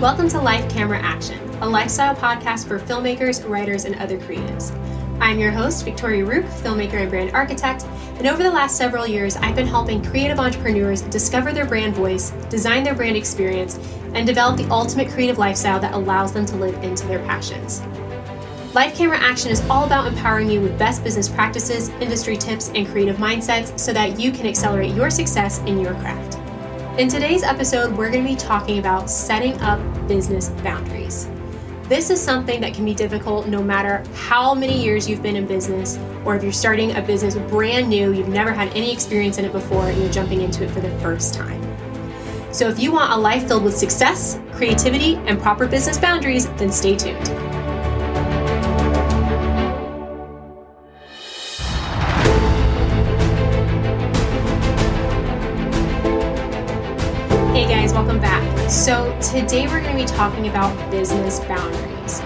Welcome to Life Camera Action, a lifestyle podcast for filmmakers, writers, and other creatives. I'm your host, Victoria Roop, filmmaker and brand architect, and over the last several years, I've been helping creative entrepreneurs discover their brand voice, design their brand experience, and develop the ultimate creative lifestyle that allows them to live into their passions. Life Camera Action is all about empowering you with best business practices, industry tips, and creative mindsets so that you can accelerate your success in your craft. In today's episode, we're going to be talking about setting up business boundaries. This is something that can be difficult no matter how many years you've been in business, or if you're starting a business brand new, you've never had any experience in it before, and you're jumping into it for the first time. So, if you want a life filled with success, creativity, and proper business boundaries, then stay tuned. So, today we're going to be talking about business boundaries.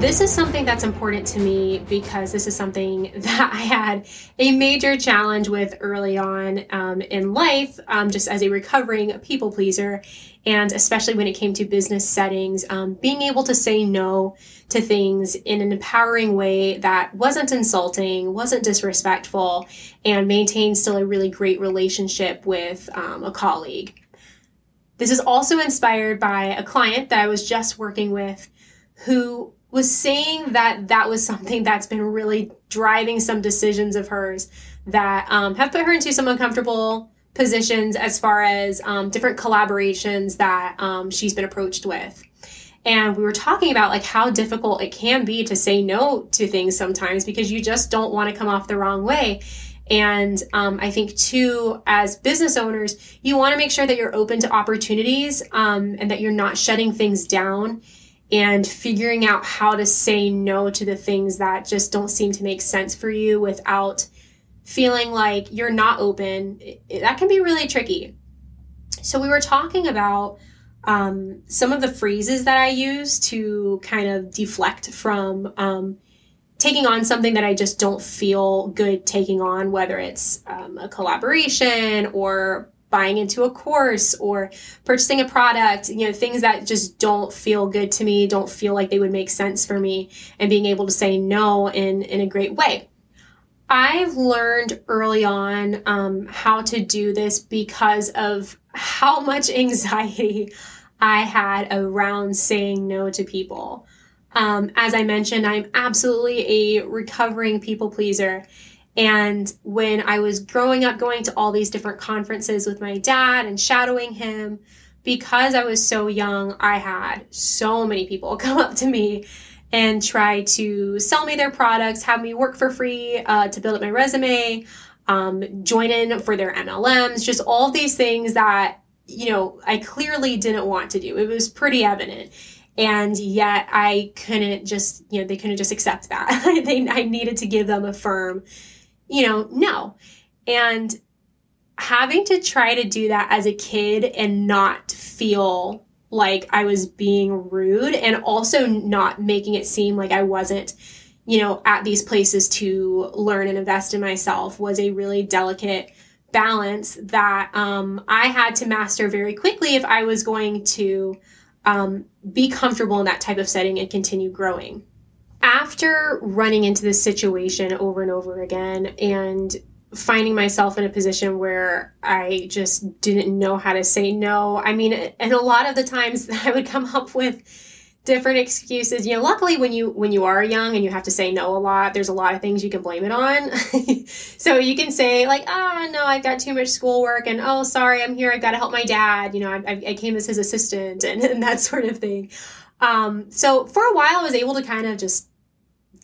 This is something that's important to me because this is something that I had a major challenge with early on um, in life, um, just as a recovering people pleaser, and especially when it came to business settings, um, being able to say no to things in an empowering way that wasn't insulting, wasn't disrespectful, and maintained still a really great relationship with um, a colleague. This is also inspired by a client that I was just working with who was saying that that was something that's been really driving some decisions of hers that um, have put her into some uncomfortable positions as far as um, different collaborations that um, she's been approached with. And we were talking about like how difficult it can be to say no to things sometimes because you just don't want to come off the wrong way and um, I think, too, as business owners, you want to make sure that you're open to opportunities um, and that you're not shutting things down and figuring out how to say no to the things that just don't seem to make sense for you without feeling like you're not open. That can be really tricky. So, we were talking about um, some of the phrases that I use to kind of deflect from um, taking on something that I just don't feel good taking on, whether it's um, a collaboration or buying into a course or purchasing a product, you know, things that just don't feel good to me, don't feel like they would make sense for me, and being able to say no in, in a great way. I've learned early on um, how to do this because of how much anxiety I had around saying no to people. Um, as I mentioned, I'm absolutely a recovering people pleaser. And when I was growing up, going to all these different conferences with my dad and shadowing him, because I was so young, I had so many people come up to me and try to sell me their products, have me work for free uh, to build up my resume, um, join in for their MLMs, just all these things that, you know, I clearly didn't want to do. It was pretty evident and yet I couldn't just, you know, they couldn't just accept that. they, I needed to give them a firm, you know, no. And having to try to do that as a kid and not feel like I was being rude and also not making it seem like I wasn't, you know, at these places to learn and invest in myself was a really delicate balance that um, I had to master very quickly if I was going to um, be comfortable in that type of setting and continue growing. After running into this situation over and over again and finding myself in a position where I just didn't know how to say no, I mean, and a lot of the times that I would come up with different excuses. You know luckily when you when you are young and you have to say no a lot there's a lot of things you can blame it on. So you can say like ah oh, no i've got too much schoolwork and oh sorry i'm here i've got to help my dad you know i, I came as his assistant and, and that sort of thing. Um, so for a while i was able to kind of just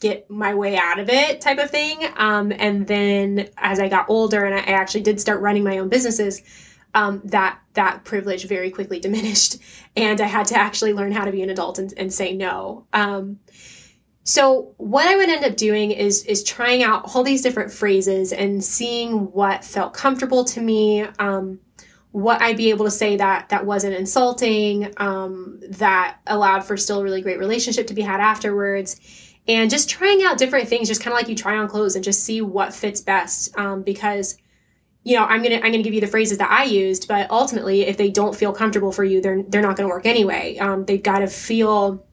get my way out of it type of thing. Um, and then as i got older and I actually did start running my own businesses um, that that privilege very quickly diminished, and I had to actually learn how to be an adult and, and say no. Um, so what I would end up doing is is trying out all these different phrases and seeing what felt comfortable to me. Um, what I'd be able to say that that wasn't insulting, um, that allowed for still a really great relationship to be had afterwards, and just trying out different things, just kind of like you try on clothes and just see what fits best. Um, because you know, I'm gonna I'm gonna give you the phrases that I used, but ultimately, if they don't feel comfortable for you, they're they're not gonna work anyway. Um, they've got to feel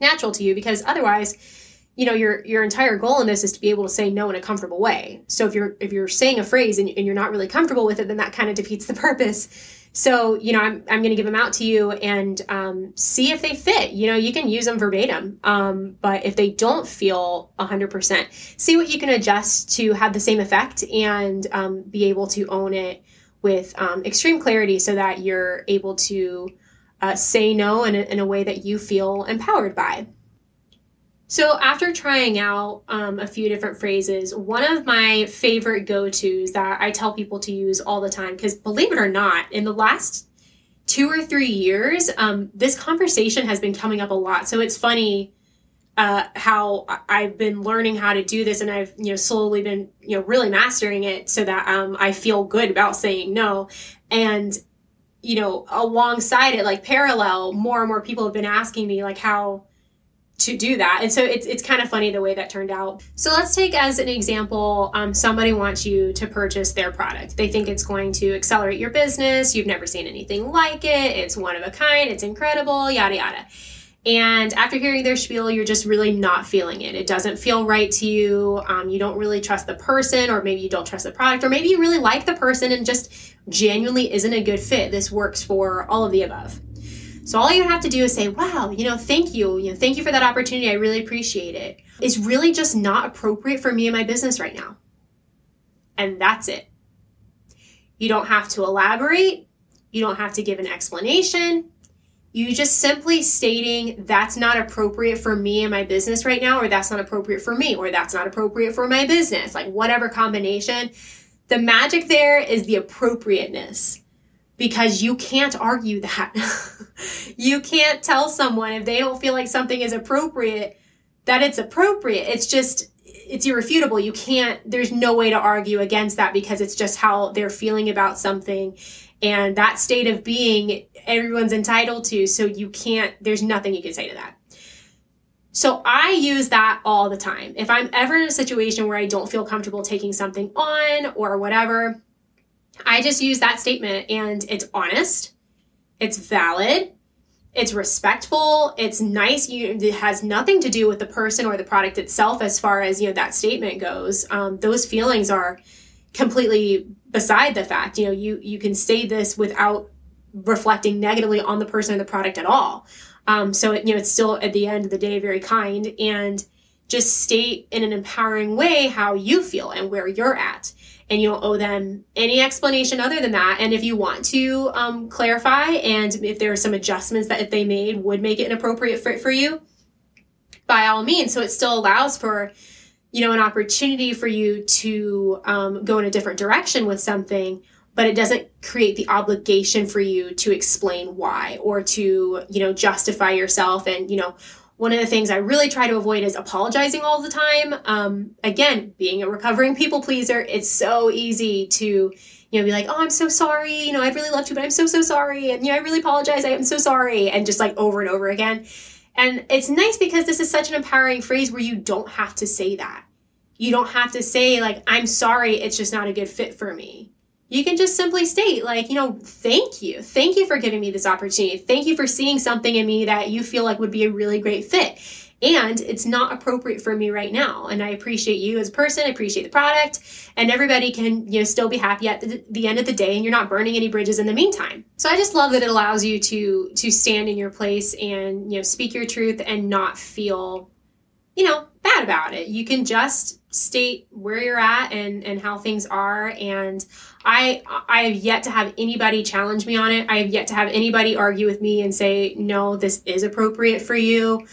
natural to you because otherwise, you know, your your entire goal in this is to be able to say no in a comfortable way. So if you're if you're saying a phrase and, and you're not really comfortable with it, then that kind of defeats the purpose. So, you know, I'm, I'm going to give them out to you and um, see if they fit. You know, you can use them verbatim. Um, but if they don't feel 100%, see what you can adjust to have the same effect and um, be able to own it with um, extreme clarity so that you're able to uh, say no in a, in a way that you feel empowered by. So, after trying out um, a few different phrases, one of my favorite go tos that I tell people to use all the time, because believe it or not, in the last two or three years, um, this conversation has been coming up a lot. So, it's funny uh, how I've been learning how to do this and I've, you know, slowly been, you know, really mastering it so that um, I feel good about saying no. And, you know, alongside it, like parallel, more and more people have been asking me, like, how to do that. And so it's, it's kind of funny the way that turned out. So let's take as an example um, somebody wants you to purchase their product. They think it's going to accelerate your business. You've never seen anything like it. It's one of a kind. It's incredible, yada, yada. And after hearing their spiel, you're just really not feeling it. It doesn't feel right to you. Um, you don't really trust the person, or maybe you don't trust the product, or maybe you really like the person and just genuinely isn't a good fit. This works for all of the above. So all you have to do is say, wow, you know, thank you. You know, thank you for that opportunity. I really appreciate it. It's really just not appropriate for me and my business right now. And that's it. You don't have to elaborate. You don't have to give an explanation. You just simply stating that's not appropriate for me and my business right now, or that's not appropriate for me, or that's not appropriate for my business, like whatever combination. The magic there is the appropriateness because you can't argue that. you can't tell someone if they don't feel like something is appropriate that it's appropriate. It's just, it's irrefutable. You can't, there's no way to argue against that because it's just how they're feeling about something. And that state of being, everyone's entitled to. So you can't, there's nothing you can say to that. So I use that all the time. If I'm ever in a situation where I don't feel comfortable taking something on or whatever, I just use that statement and it's honest, it's valid, it's respectful, it's nice. You, it has nothing to do with the person or the product itself as far as you know that statement goes. Um, those feelings are completely beside the fact. You know, you you can say this without reflecting negatively on the person or the product at all. Um, so it, you know, it's still at the end of the day very kind and just state in an empowering way how you feel and where you're at and you don't owe them any explanation other than that. And if you want to um, clarify and if there are some adjustments that if they made would make it an appropriate fit for you, by all means. So it still allows for, you know, an opportunity for you to um, go in a different direction with something, but it doesn't create the obligation for you to explain why or to, you know, justify yourself and, you know, one of the things I really try to avoid is apologizing all the time. Um, again, being a recovering people pleaser, it's so easy to, you know, be like, oh, I'm so sorry. You know, I'd really love to, but I'm so, so sorry. And, you know, I really apologize. I am so sorry. And just like over and over again. And it's nice because this is such an empowering phrase where you don't have to say that. You don't have to say, like, I'm sorry, it's just not a good fit for me you can just simply state like you know thank you. Thank you for giving me this opportunity. Thank you for seeing something in me that you feel like would be a really great fit. And it's not appropriate for me right now. And i appreciate you as a person. I appreciate the product. And everybody can you know still be happy at the, the end of the day and you're not burning any bridges in the meantime. So i just love that it allows you to to stand in your place and you know speak your truth and not feel you know bad about it. You can just state where you're at and and how things are. And i i have yet to have anybody challenge me on it. I have yet to have anybody argue with me and say no this is appropriate for you.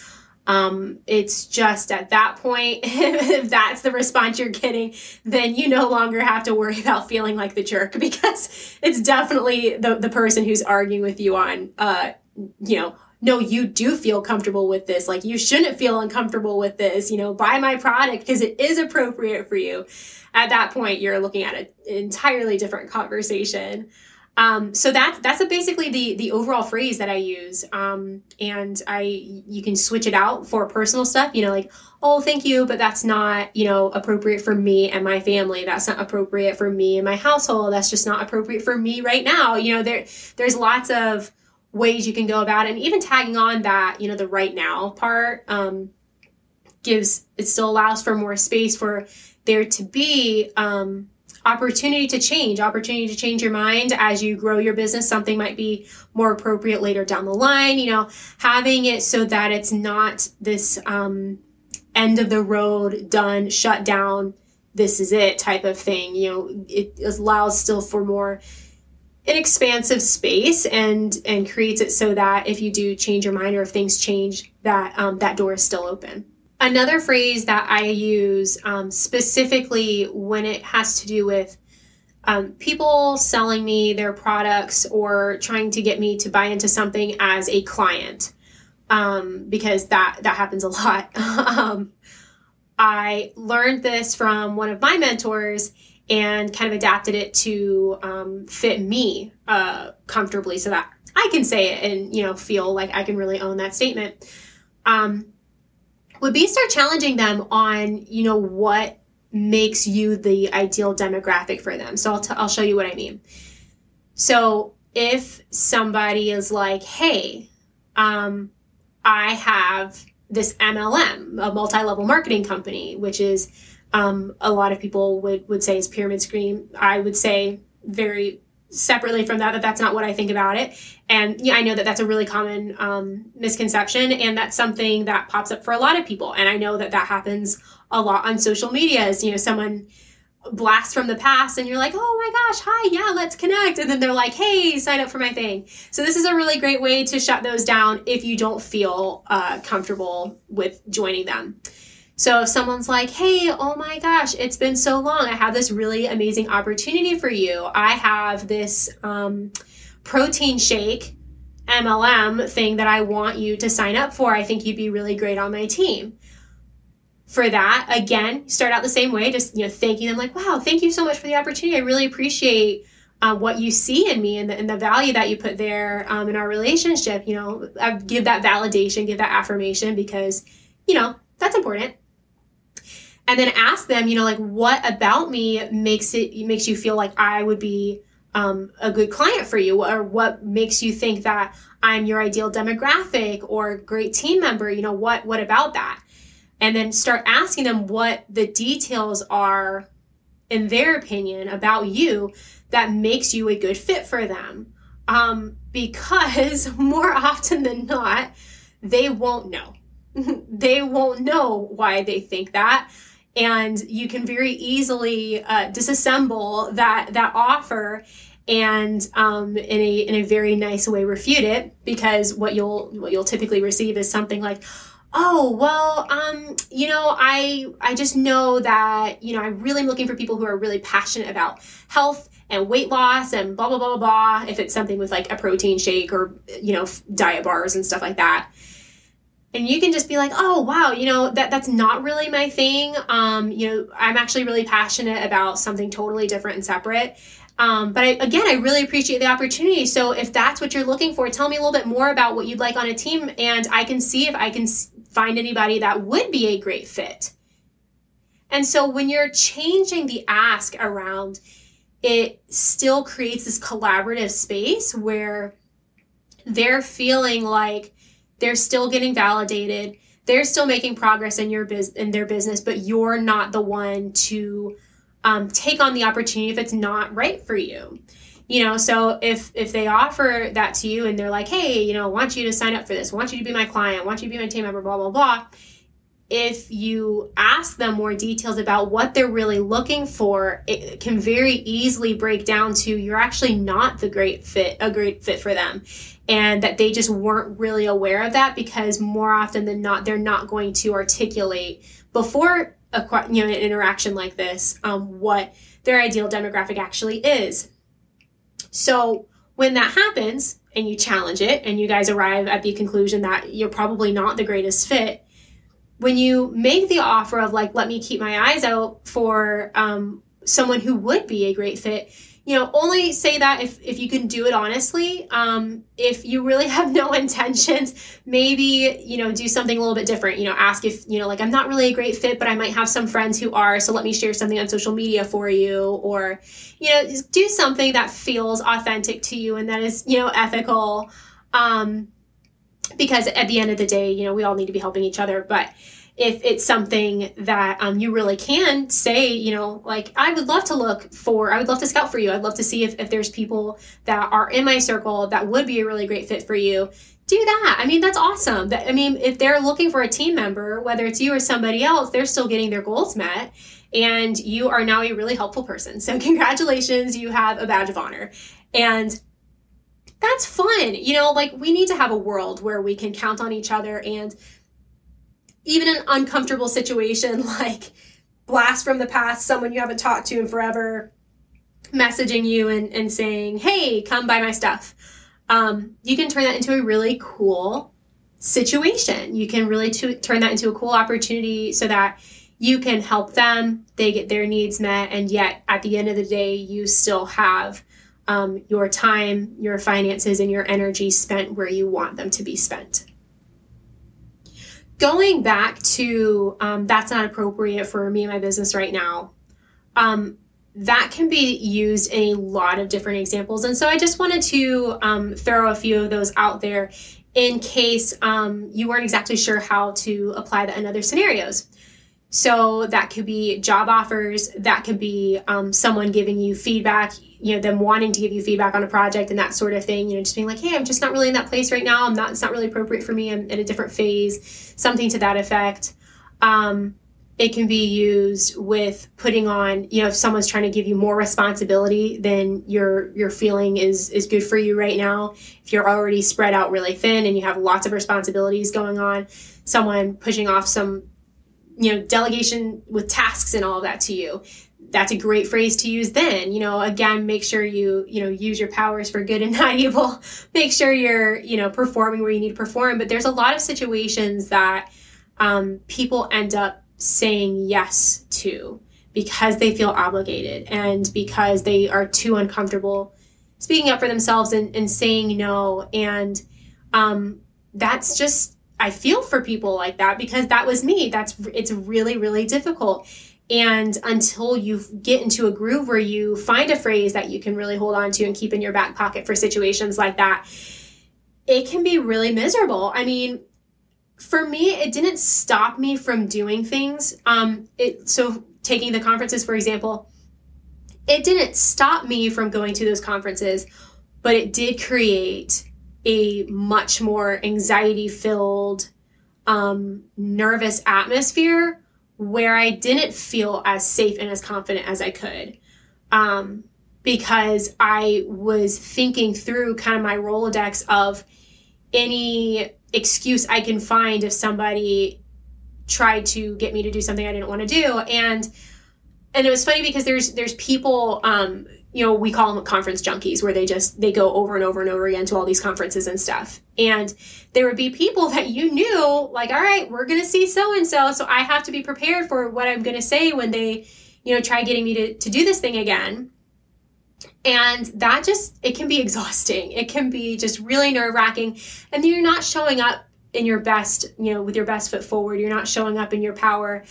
Um, it's just at that point if that's the response you're getting then you no longer have to worry about feeling like the jerk because it's definitely the, the person who's arguing with you on uh, you know no, you do feel comfortable with this. Like you shouldn't feel uncomfortable with this. You know, buy my product because it is appropriate for you. At that point, you're looking at an entirely different conversation. Um, so that's that's basically the the overall phrase that I use. Um, and I you can switch it out for personal stuff. You know, like oh thank you, but that's not you know appropriate for me and my family. That's not appropriate for me and my household. That's just not appropriate for me right now. You know, there there's lots of ways you can go about it, and even tagging on that you know the right now part um, gives it still allows for more space for there to be um, opportunity to change, opportunity to change your mind as you grow your business. Something might be more appropriate later down the line, you know, having it so that it's not this um, end of the road, done, shut down, this is it type of thing. You know, it allows still for more an expansive space and and creates it so that if you do change your mind or if things change that um, that door is still open Another phrase that I use um, specifically when it has to do with um, people selling me their products or trying to get me to buy into something as a client, um, because that that happens a lot. Um, I learned this from one of my mentors and kind of adapted it to um, fit me uh, comfortably, so that I can say it and you know feel like I can really own that statement. Um, would be start challenging them on, you know, what makes you the ideal demographic for them. So I'll, t- I'll show you what I mean. So if somebody is like, hey, um, I have this MLM, a multi-level marketing company, which is um, a lot of people would, would say is pyramid scheme. I would say very separately from that that that's not what i think about it. And yeah i know that that's a really common um, misconception and that's something that pops up for a lot of people. And i know that that happens a lot on social media as you know someone blasts from the past and you're like oh my gosh hi yeah let's connect. And then they're like hey sign up for my thing. So this is a really great way to shut those down if you don't feel uh, comfortable with joining them so if someone's like, hey, oh my gosh, it's been so long, I have this really amazing opportunity for you. I have this um, protein shake MLM thing that I want you to sign up for. I think you'd be really great on my team. For that, again, start out the same way, just you know, thanking them like, wow, thank you so much for the opportunity. I really appreciate uh, what you see in me and the, and the value that you put there um, in our relationship. You know, I give that validation, give that affirmation because, you know, that's important and then ask them, you know, like what about me makes it makes you feel like I would be um, a good client for you, or what makes you think that I'm your ideal demographic or great team member? You know, what what about that? And then start asking them what the details are, in their opinion, about you that makes you a good fit for them. Um, because more often than not, they won't know. they won't know why they think that and you can very easily uh, disassemble that that offer and um, in a in a very nice way refute it because what you'll what you'll typically receive is something like oh well um you know i i just know that you know i'm really looking for people who are really passionate about health and weight loss and blah blah blah blah blah if it's something with like a protein shake or you know diet bars and stuff like that and you can just be like oh wow you know that that's not really my thing. Um, you know i'm actually really passionate about something totally different and separate. Um, but I, again i really appreciate the opportunity. So if that's what you're looking for tell me a little bit more about what you'd like on a team and i can see if i can find anybody that would be a great fit. And so when you're changing the ask around it still creates this collaborative space where they're feeling like they're still getting validated. They're still making progress in your biz in their business, but you're not the one to um, take on the opportunity if it's not right for you. You know, so if if they offer that to you and they're like, hey, you know, I want you to sign up for this, I want you to be my client, I want you to be my team member, blah blah blah. If you ask them more details about what they're really looking for, it can very easily break down to you're actually not the great fit, a great fit for them and that they just weren't really aware of that because more often than not they're not going to articulate before a you know an interaction like this um, what their ideal demographic actually is. So when that happens and you challenge it and you guys arrive at the conclusion that you're probably not the greatest fit when you make the offer of like let me keep my eyes out for um, someone who would be a great fit you know, only say that if, if you can do it honestly. Um, if you really have no intentions, maybe, you know, do something a little bit different. You know, ask if, you know, like, I'm not really a great fit, but I might have some friends who are. So let me share something on social media for you. Or, you know, do something that feels authentic to you and that is, you know, ethical. Um, because at the end of the day, you know, we all need to be helping each other. But, if it's something that um, you really can say, you know, like I would love to look for, I would love to scout for you. I'd love to see if, if there's people that are in my circle that would be a really great fit for you. Do that. I mean, that's awesome. I mean, if they're looking for a team member, whether it's you or somebody else, they're still getting their goals met. And you are now a really helpful person. So, congratulations, you have a badge of honor. And that's fun. You know, like we need to have a world where we can count on each other and even an uncomfortable situation like blast from the past, someone you haven't talked to in forever, messaging you and, and saying, hey, come buy my stuff. Um, you can turn that into a really cool situation. You can really to, turn that into a cool opportunity so that you can help them, they get their needs met, and yet at the end of the day, you still have um, your time, your finances, and your energy spent where you want them to be spent going back to um, that's not appropriate for me and my business right now um, that can be used in a lot of different examples. And so i just wanted to um, throw a few of those out there in case um, you weren't exactly sure how to apply that in other scenarios so that could be job offers, that could be um, someone giving you feedback, you know, them wanting to give you feedback on a project and that sort of thing. You know, just being like, hey, I'm just not really in that place right now. I'm not. It's not really appropriate for me. I'm in a different phase. Something to that effect. Um, it can be used with putting on, you know, if someone's trying to give you more responsibility than your your feeling is is good for you right now. If you're already spread out really thin and you have lots of responsibilities going on, someone pushing off some you know delegation with tasks and all of that to you. That's a great phrase to use then you know again make sure you you know use your powers for good and not evil make sure you're you know performing where you need to perform. But there's a lot of situations that um, people end up saying yes to because they feel obligated and because they are too uncomfortable speaking up for themselves and, and saying no. And um, that's just I feel for people like that because that was me. That's it's really really difficult. And until you get into a groove where you find a phrase that you can really hold on to and keep in your back pocket for situations like that, it can be really miserable. I mean, for me, it didn't stop me from doing things. Um, it so taking the conferences, for example, it didn't stop me from going to those conferences, but it did create a much more anxiety filled, um, nervous atmosphere where I didn't feel as safe and as confident as I could. Um, because I was thinking through kind of my Rolodex of any excuse I can find if somebody tried to get me to do something I didn't want to do. And and it was funny because there's there's people um, you know we call them conference junkies where they just they go over and over and over again to all these conferences and stuff. And there would be people that you knew like all right we're going to see so and so so i have to be prepared for what i'm going to say when they you know try getting me to, to do this thing again. And that just it can be exhausting. It can be just really nerve-wracking. And you're not showing up in your best you know with your best foot forward. You're not showing up in your power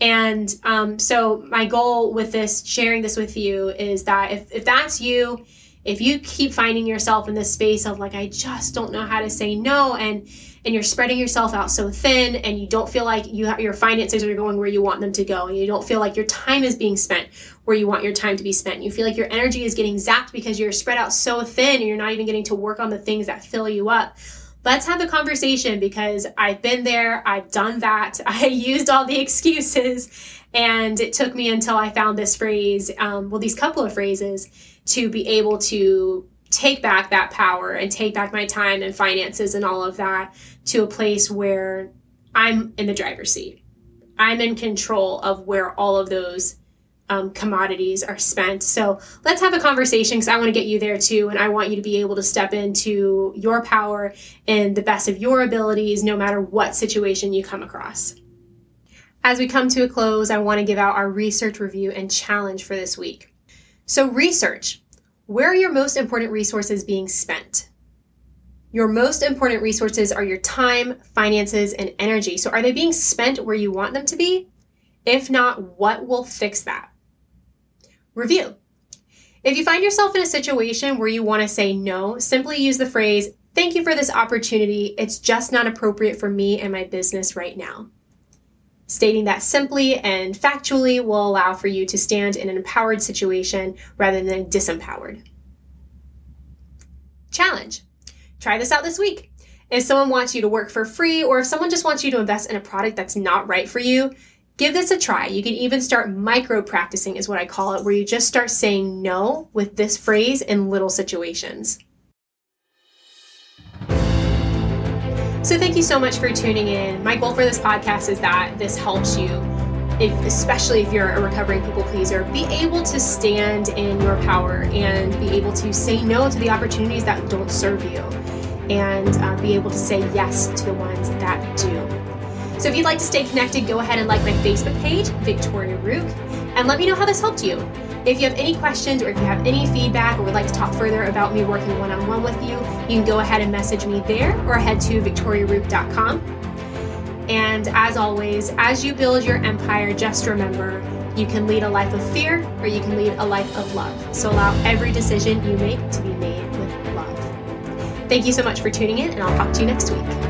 and um, so my goal with this, sharing this with you, is that if, if that's you, if you keep finding yourself in this space of like, I just don't know how to say no, and and you're spreading yourself out so thin, and you don't feel like you have, your finances are going where you want them to go, and you don't feel like your time is being spent where you want your time to be spent. You feel like your energy is getting zapped because you're spread out so thin, and you're not even getting to work on the things that fill you up let's have the conversation because I've been there, I've done that, I used all the excuses, and it took me until I found this phrase, um, well, these couple of phrases, to be able to take back that power and take back my time and finances and all of that to a place where I'm in the driver's seat. I'm in control of where all of those um, commodities are spent. So let's have a conversation because I want to get you there too. And I want you to be able to step into your power and the best of your abilities, no matter what situation you come across. As we come to a close, I want to give out our research review and challenge for this week. So, research. Where are your most important resources being spent? Your most important resources are your time, finances, and energy. So, are they being spent where you want them to be? If not, what will fix that? Review. If you find yourself in a situation where you want to say no, simply use the phrase, Thank you for this opportunity. It's just not appropriate for me and my business right now. Stating that simply and factually will allow for you to stand in an empowered situation rather than disempowered. Challenge. Try this out this week. If someone wants you to work for free or if someone just wants you to invest in a product that's not right for you, give this a try. You can even start micro practicing, is what I call it, where you just start saying no with this phrase in little situations. So, thank you so much for tuning in. My goal for this podcast is that this helps you if, especially if you're a recovering people pleaser, be able to stand in your power and be able to say no to the opportunities that don't serve you and uh, be able to say yes to the ones that do. So if you'd like to stay connected, go ahead and like my Facebook page, Victoria Rook, and let me know how this helped you. If you have any questions or if you have any feedback or would like to talk further about me working one on one with you, you can go ahead and message me there or head to victoriarook.com. And as always, as you build your empire, just remember you can lead a life of fear or you can lead a life of love. So allow every decision you make to be made with love. Thank you so much for tuning in, and I'll talk to you next week.